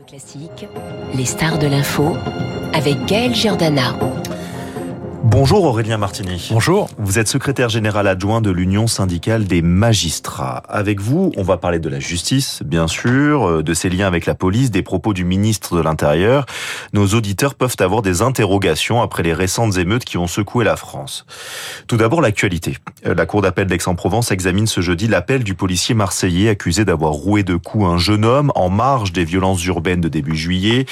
Classique, les stars de l'info avec Gaël Giordana. Bonjour Aurélien Martini. Bonjour. Vous êtes secrétaire général adjoint de l'Union syndicale des magistrats. Avec vous, on va parler de la justice, bien sûr, euh, de ses liens avec la police, des propos du ministre de l'Intérieur. Nos auditeurs peuvent avoir des interrogations après les récentes émeutes qui ont secoué la France. Tout d'abord, l'actualité. Euh, la Cour d'appel d'Aix-en-Provence examine ce jeudi l'appel du policier marseillais accusé d'avoir roué de coups un jeune homme en marge des violences urbaines de début juillet.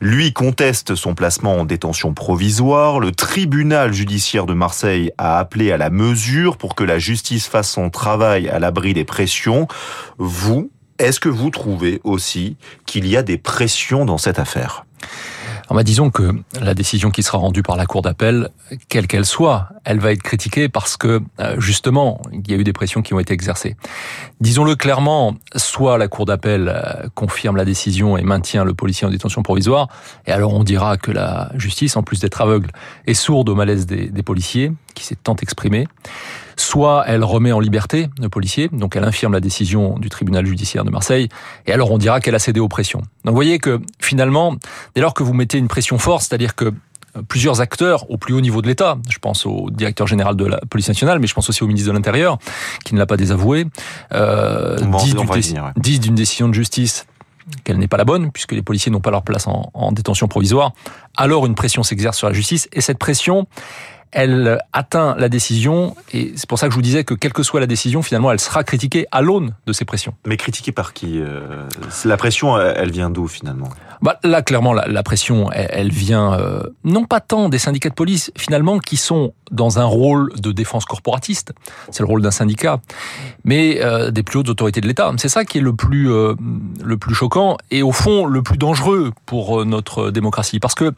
Lui conteste son placement en détention provisoire. Le tribunal judiciaire de Marseille a appelé à la mesure pour que la justice fasse son travail à l'abri des pressions. Vous, est-ce que vous trouvez aussi qu'il y a des pressions dans cette affaire? Alors, bah, disons que la décision qui sera rendue par la Cour d'appel, quelle qu'elle soit, elle va être critiquée parce que, euh, justement, il y a eu des pressions qui ont été exercées. Disons-le clairement, soit la Cour d'appel euh, confirme la décision et maintient le policier en détention provisoire, et alors on dira que la justice, en plus d'être aveugle, est sourde au malaise des policiers, qui s'est tant exprimé, soit elle remet en liberté le policier, donc elle infirme la décision du tribunal judiciaire de Marseille, et alors on dira qu'elle a cédé aux pressions. Donc vous voyez que finalement, dès lors que vous mettez une pression forte, c'est-à-dire que euh, plusieurs acteurs au plus haut niveau de l'État, je pense au directeur général de la police nationale, mais je pense aussi au ministre de l'Intérieur, qui ne l'a pas désavoué, euh, disent d'une décision de justice qu'elle n'est pas la bonne, puisque les policiers n'ont pas leur place en, en détention provisoire, alors une pression s'exerce sur la justice, et cette pression, elle atteint la décision, et c'est pour ça que je vous disais que quelle que soit la décision, finalement, elle sera critiquée à l'aune de ces pressions. Mais critiquée par qui euh, La pression, elle vient d'où finalement? Bah, Là, clairement, la, pression, elle, vient euh, non pas tant des syndicats de police, finalement, qui sont dans un rôle de défense corporatiste, c'est le rôle d'un syndicat, mais euh, des plus hautes autorités de l'État. C'est ça qui est le plus, le plus choquant et au fond le plus dangereux pour notre démocratie. Parce que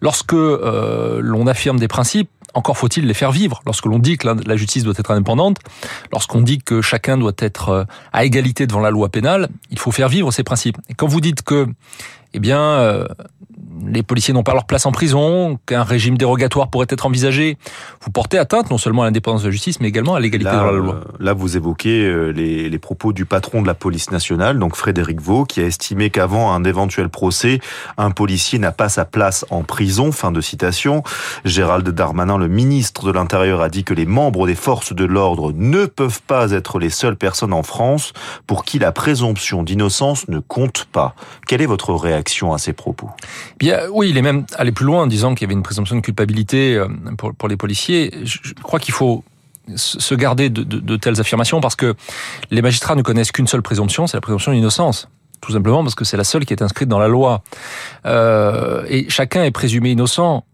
lorsque l'on affirme des principes, encore faut-il les faire vivre. Lorsque l'on dit que la justice doit être indépendante, lorsqu'on dit que chacun doit être euh, à égalité devant la loi pénale, il faut faire vivre ces principes. Et quand vous dites que, eh bien, euh, les policiers n'ont pas leur place en prison, qu'un régime dérogatoire pourrait être envisagé. Vous portez atteinte non seulement à l'indépendance de la justice, mais également à l'égalité dans la loi. Euh, là, vous évoquez euh, les, les, propos du patron de la police nationale, donc Frédéric Vaux, qui a estimé qu'avant un éventuel procès, un policier n'a pas sa place en prison. Fin de citation. Gérald Darmanin, le ministre de l'Intérieur, a dit que les membres des forces de l'ordre ne peuvent pas être les seules personnes en France pour qui la présomption d'innocence ne compte pas. Quelle est votre réaction à ces propos? Oui, il est même allé plus loin en disant qu'il y avait une présomption de culpabilité euh, pour, les policiers. Je, crois qu'il faut se garder de, telles affirmations parce que les magistrats ne connaissent qu'une seule présomption, c'est la présomption d'innocence. Tout simplement parce que c'est la seule qui est inscrite dans la loi. Euh, et chacun est présumé innocent.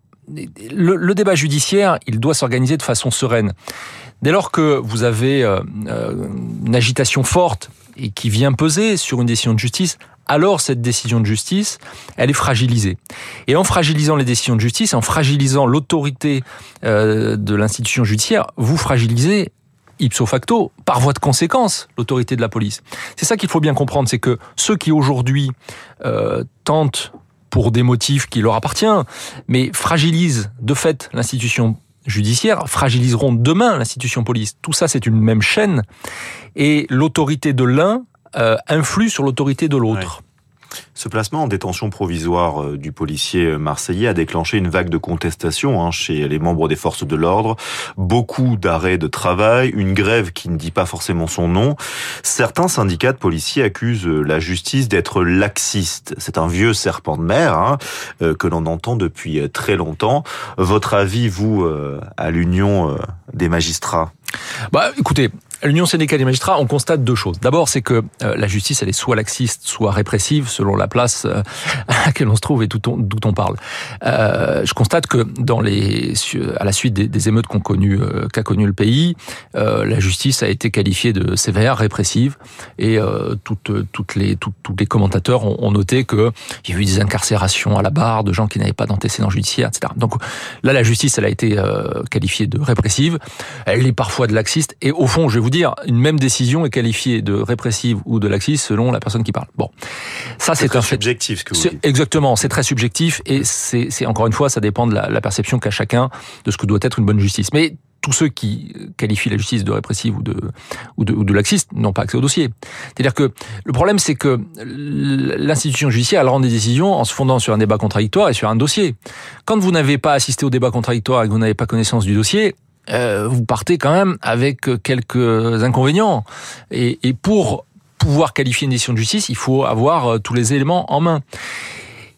Le, débat judiciaire, il doit s'organiser de façon sereine. Dès lors que vous avez euh une agitation forte et qui vient peser sur une décision de justice, alors cette décision de justice, elle est fragilisée. Et en fragilisant les décisions de justice, en fragilisant l'autorité euh, de l'institution judiciaire, vous fragilisez ipso facto, par voie de conséquence, l'autorité de la police. C'est ça qu'il faut bien comprendre, c'est que ceux qui aujourd'hui euh, tentent pour des motifs qui leur appartiennent, mais fragilisent de fait l'institution judiciaire, fragiliseront demain l'institution police. Tout ça, c'est une même chaîne. Et l'autorité de l'un euh, influe sur l'autorité de l'autre. Ce placement en détention provisoire euh, du policier marseillais a déclenché une vague de contestation hein, chez les membres des forces de l'ordre, beaucoup d'arrêts de travail, une grève qui ne dit pas forcément son nom. Certains syndicats de policiers accusent la justice d'être laxiste. C'est un vieux serpent de mer hein, euh, que l'on entend depuis très longtemps. Votre avis, vous, à l'Union des magistrats? Bah, écoutez, l'Union syndicale des magistrats, on constate deux choses. D'abord, c'est que euh, la justice, elle est soit laxiste, soit répressive, selon la place euh, à laquelle on se trouve et d'où on, parle. Euh, je constate que dans les, à la suite des, émeutes qu'a connu, le pays, la justice a été qualifiée de sévère, répressive, et toutes, toutes les, tous les commentateurs ont, ont noté qu'il y a eu des incarcérations à la barre de gens qui n'avaient pas d'antécédents judiciaires, etc. Donc là, la justice, elle a été qualifiée de répressive. Elle est parfois de laxiste, et au fond, je vais vous dire, une même décision est qualifiée de répressive ou de laxiste selon la personne qui parle. Bon, ça c'est un fait subjectif ce que vous dites. Exactement, c'est très subjectif et c'est encore une fois, ça dépend de la, la perception qu'a chacun de ce que doit être une bonne justice. Mais tous ceux qui qualifient la justice de répressive ou de, ou de, ou de laxiste n'ont pas accès au dossier. C'est-à-dire que le problème, c'est que l'institution judiciaire, elle rend des décisions en se fondant sur un débat contradictoire et sur un dossier. Quand vous n'avez pas assisté au débat contradictoire et que vous n'avez pas connaissance du dossier, euh, vous partez quand même avec quelques inconvénients. Et, et pour pouvoir qualifier une décision de justice, il faut avoir euh, tous les éléments en main.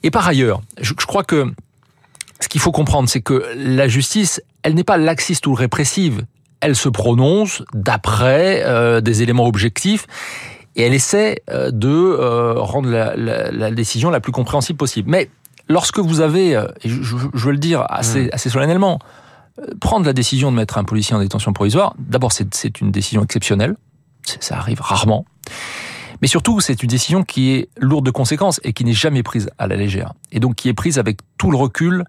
Et par ailleurs, je, je crois que ce qu'il faut comprendre, c'est que la justice, elle n'est pas laxiste ou répressive. Elle se prononce d'après euh, des éléments objectifs et elle essaie euh, de euh, rendre la, la, la, décision la plus compréhensible possible. Mais lorsque vous avez, et je, je, veux le dire assez, mmh. assez solennellement, prendre la décision de mettre un policier en détention provisoire, d'abord c'est une décision exceptionnelle, ça arrive rarement. Mais surtout, c'est une décision qui est lourde de conséquences et qui n'est jamais prise à la légère. Et donc qui est prise avec tout le recul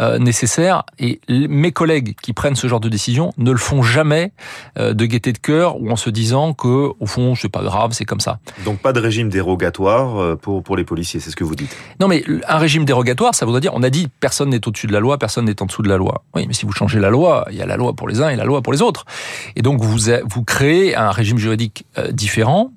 euh, nécessaire. Et mes collègues qui prennent ce genre de décision ne le font jamais euh, de gaieté de cœur ou en se disant que, au fond, c'est pas grave, c'est comme ça. Donc pas de régime dérogatoire euh, pour, pour les policiers, c'est ce que vous dites Non, mais un régime dérogatoire, ça voudrait dire, on a dit, personne n'est au-dessus de la loi, personne n'est en dessous de la loi. Oui, mais si vous changez la loi, il y a la loi pour les uns et la loi pour les autres. Et donc vous, vous créez un régime juridique différent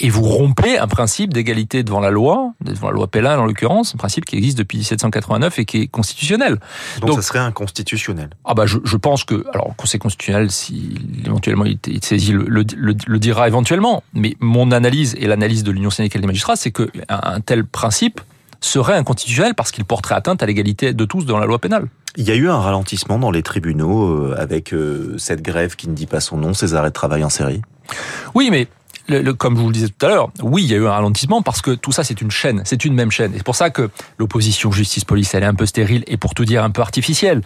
et vous rompez un principe d'égalité devant la loi, devant la loi pénale en l'occurrence, un principe qui existe depuis 1789 et qui est constitutionnel. Donc, Donc ça serait inconstitutionnel Ah bah je, je, pense que, alors Conseil constitutionnel, si éventuellement il, il saisit, le, le, le, le, dira éventuellement, mais mon analyse et l'analyse de l'Union syndicale des magistrats, c'est qu'un un tel principe serait inconstitutionnel parce qu'il porterait atteinte à l'égalité de tous dans la loi pénale. Il y a eu un ralentissement dans les tribunaux euh, avec euh, cette grève qui ne dit pas son nom, ces arrêts de travail en série Oui, mais comme je vous le disais tout à l'heure, oui, il y a eu un ralentissement parce que tout ça, c'est une chaîne, c'est une même chaîne. Et c'est pour ça que l'opposition justice-police, elle est un peu stérile et pour tout dire un peu artificielle.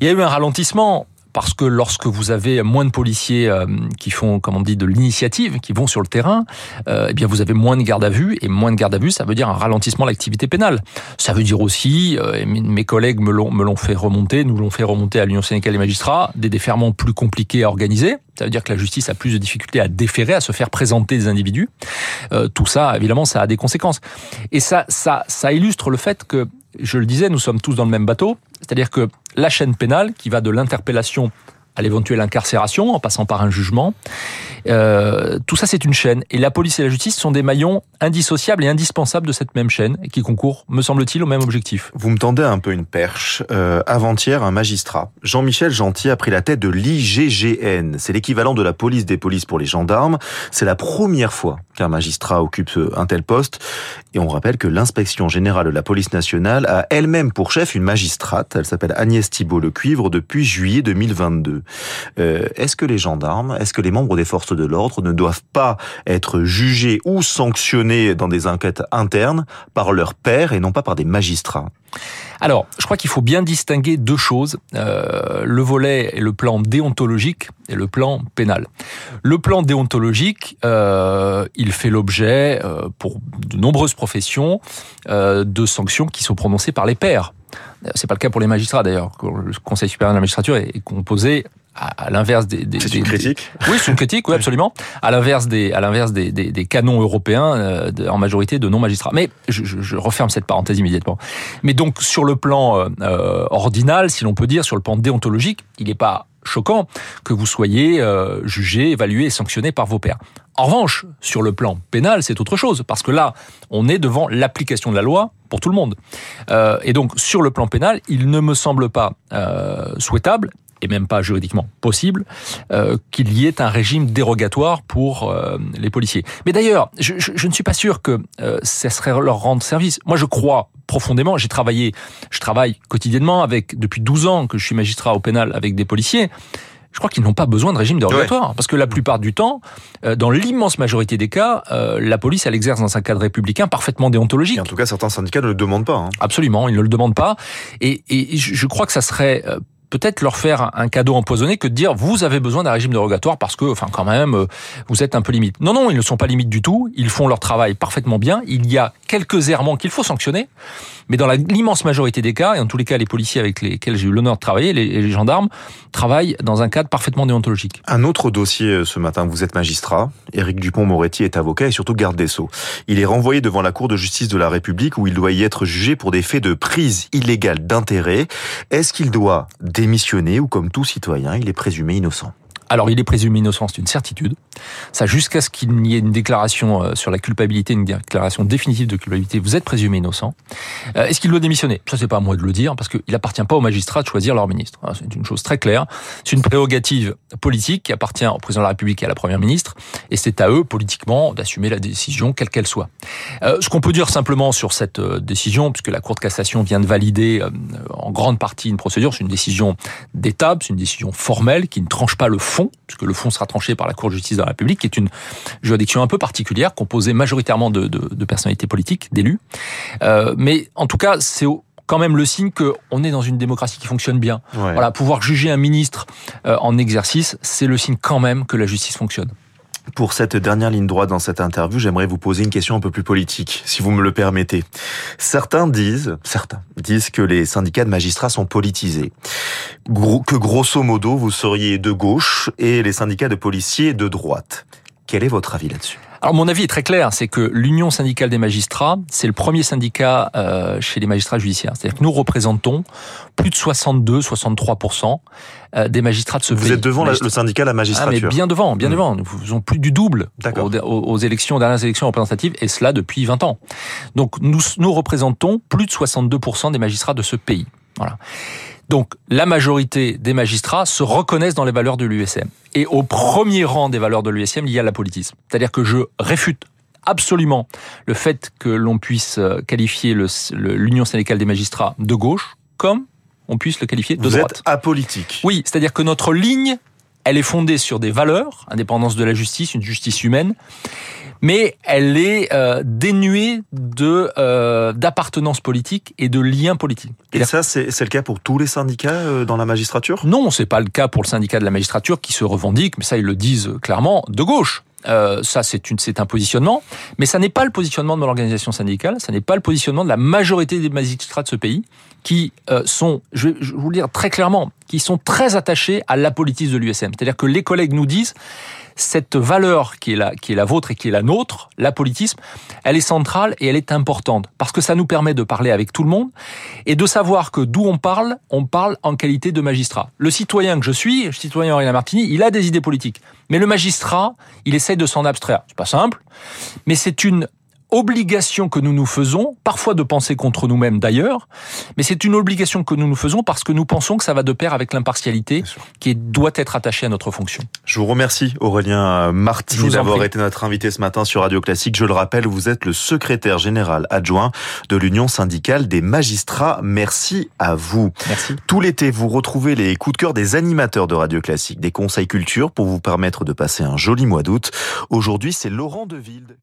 Il y a eu un ralentissement parce que lorsque vous avez moins de policiers euh, qui font, comme on dit, de l'initiative, qui vont sur le terrain, euh, eh bien vous avez moins de garde à vue et moins de garde à vue, ça veut dire un ralentissement de l'activité pénale. Ça veut dire aussi, euh, et mes collègues me l'ont fait remonter, nous l'ont fait remonter à l'Union syndicale des magistrats, des déferments plus compliqués à organiser. Ça veut dire que la justice a plus de difficultés à déférer, à se faire présenter des individus. Euh, tout ça, évidemment, ça a des conséquences. Et ça, ça, ça illustre le fait que, je le disais, nous sommes tous dans le même bateau. C'est-à-dire que la chaîne pénale, qui va de l'interpellation à l'éventuelle incarcération, en passant par un jugement. Euh, tout ça, c'est une chaîne. Et la police et la justice sont des maillons indissociables et indispensables de cette même chaîne, qui concourent, me semble-t-il, au même objectif. Vous me tendez un peu une perche. Euh, Avant-hier, un magistrat, Jean-Michel Gentil, a pris la tête de l'IGGN. C'est l'équivalent de la police des polices pour les gendarmes. C'est la première fois qu'un magistrat occupe un tel poste. Et on rappelle que l'inspection générale de la police nationale a elle-même pour chef une magistrate. Elle s'appelle Agnès Thibault-Le-Cuivre depuis juillet 2022. Euh, est-ce que les gendarmes, est-ce que les membres des forces de l'ordre ne doivent pas être jugés ou sanctionnés dans des enquêtes internes par leurs pairs et non pas par des magistrats? Alors, je crois qu'il faut bien distinguer deux choses, euh, le volet et le plan déontologique et le plan pénal. Le plan déontologique, euh, il fait l'objet, pour de nombreuses professions, de sanctions qui sont prononcées par les pairs. C'est pas le cas pour les magistrats d'ailleurs. Le Conseil supérieur de la magistrature est composé à, l'inverse des, des c'est une critique. Oui c'est une critique oui absolument. À l'inverse des à l'inverse des, des, des, canons européens euh, de, en majorité de non magistrats mais je, je, je, referme cette parenthèse immédiatement. Mais donc sur le plan euh, euh ordinal si l'on peut dire sur le plan déontologique il n'est pas choquant que vous soyez euh, jugé évalué et sanctionné par vos pairs. En revanche, sur le plan pénal, c'est autre chose, parce que là, on est devant l'application de la loi pour tout le monde. Euh, et donc, sur le plan pénal, il ne me semble pas euh, souhaitable et même pas juridiquement possible, euh, qu'il y ait un régime dérogatoire pour euh, les policiers. Mais d'ailleurs, je, je, je, ne suis pas sûr que euh, ça serait leur rendre service. Moi, je crois profondément, j'ai travaillé, je travaille quotidiennement avec, depuis 12 ans que je suis magistrat au pénal avec des policiers, je crois qu'ils n'ont pas besoin de régime dérogatoire. Ouais. Parce que la plupart du temps, euh, dans l'immense majorité des cas, euh, la police, elle exerce dans un cadre républicain parfaitement déontologique. Et en tout cas, certains syndicats ne le demandent pas. Hein. Absolument, ils ne le demandent pas. Et, et je crois que ça serait euh, peut-être leur faire un cadeau empoisonné que de dire vous avez besoin d'un régime dérogatoire parce que, enfin, quand même, vous êtes un peu limite. Non, non, ils ne sont pas limites du tout. Ils font leur travail parfaitement bien. Il y a quelques errements qu'il faut sanctionner, mais dans l'immense majorité des cas, et en tous les cas, les policiers avec lesquels j'ai eu l'honneur de travailler, les, les, gendarmes, travaillent dans un cadre parfaitement déontologique. Un autre dossier ce matin, vous êtes magistrat. Éric Dupont-Moretti est avocat et surtout garde des Sceaux. Il est renvoyé devant la Cour de justice de la République où il doit y être jugé pour des faits de prise illégale d'intérêt. Est-ce qu'il doit démissionner ou comme tout citoyen, il est présumé innocent alors, il est présumé innocent, c'est une certitude. Ça, jusqu'à ce qu'il n'y ait une déclaration euh, sur la culpabilité, une déclaration définitive de culpabilité, vous êtes présumé innocent. Euh, est-ce qu'il doit démissionner? Ça, c'est pas à moi de le dire, parce qu'il appartient pas aux magistrats de choisir leur ministre. Hein, c'est une chose très claire. C'est une prérogative politique qui appartient au président de la République et à la première ministre, et c'est à eux, politiquement, d'assumer la décision, quelle qu'elle soit. Euh, ce qu'on peut dire simplement sur cette décision, puisque la Cour de cassation vient de valider en grande partie une procédure, c'est une décision d'étape, c'est une décision formelle qui ne tranche pas le fond puisque le fond sera tranché par la Cour de justice de la République, qui est une juridiction un peu particulière, composée majoritairement de, de, personnalités politiques, d'élus. Euh, mais en tout cas, c'est quand même le signe qu'on est dans une démocratie qui fonctionne bien. Voilà, pouvoir juger un ministre euh, en exercice, c'est le signe quand même que la justice fonctionne. Pour cette dernière ligne droite dans cette interview, j'aimerais vous poser une question un peu plus politique, si vous me le permettez. Certains disent, certains disent que les syndicats de magistrats sont politisés, que grosso modo vous seriez de gauche et les syndicats de policiers de droite. Quel est votre avis là-dessus? Alors mon avis est très clair, c'est que l'Union syndicale des magistrats, c'est le premier syndicat euh, chez les magistrats judiciaires. C'est-à-dire que nous représentons plus de 62-63% euh, des magistrats de ce Vous pays. Vous êtes devant le syndicat la magistrature. Ah, mais bien devant, bien mmh. devant. Nous faisons plus du double aux, aux, élections, aux dernières élections représentatives, et cela depuis 20 ans. Donc nous, nous représentons plus de 62% des magistrats de ce pays. Voilà. Donc la majorité des magistrats se reconnaissent dans les valeurs de l'USM. Et au premier rang des valeurs de l'USM, il y a la politisme. C'est-à-dire que je réfute absolument le fait que l'on puisse euh, qualifier l'Union syndicale des magistrats de gauche comme on puisse le qualifier de Vous droite. Êtes apolitique. Oui, c'est-à-dire que notre ligne, elle est fondée sur des valeurs, indépendance de la justice, une justice humaine, mais elle est euh, dénuée de euh, d'appartenance politique et de liens politiques. Et, ça, c'est le cas pour tous les syndicats euh, dans la magistrature? Non, c'est pas le cas pour le syndicat de la magistrature qui se revendique, mais ça ils le disent clairement, de gauche. Euh, ça, c'est une, c'est un positionnement, mais ça n'est pas le positionnement de l'organisation syndicale, ça n'est pas le positionnement de la majorité des magistrats de ce pays, qui euh, sont, je vais, je vais vous le dire très clairement, qui sont très attachés à la politique de l'USM. C'est-à-dire que les collègues nous disent, cette valeur qui est la, qui est la vôtre et qui est la nôtre, l'apolitisme, elle est centrale et elle est importante parce que ça nous permet de parler avec tout le monde et de savoir que d'où on parle, on parle en qualité de magistrat. Le citoyen que je suis, citoyen Aurélien Martini, il a des idées politiques. Mais le magistrat, il essaye de s'en abstraire. C'est pas simple, mais c'est une obligation que nous nous faisons, parfois de penser contre nous-mêmes d'ailleurs, mais c'est une obligation que nous nous faisons parce que nous pensons que ça va de pair avec l'impartialité qui doit être attachée à notre fonction. Je vous remercie Aurélien Martini d'avoir été notre invité ce matin sur Radio Classique. Je le rappelle, vous êtes le secrétaire général adjoint de l'Union syndicale des magistrats. Merci à vous. Merci. Tout l'été, vous retrouvez les coups de cœur des animateurs de Radio Classique, des conseils culture pour vous permettre de passer un joli mois d'août. Aujourd'hui, c'est Laurent Deville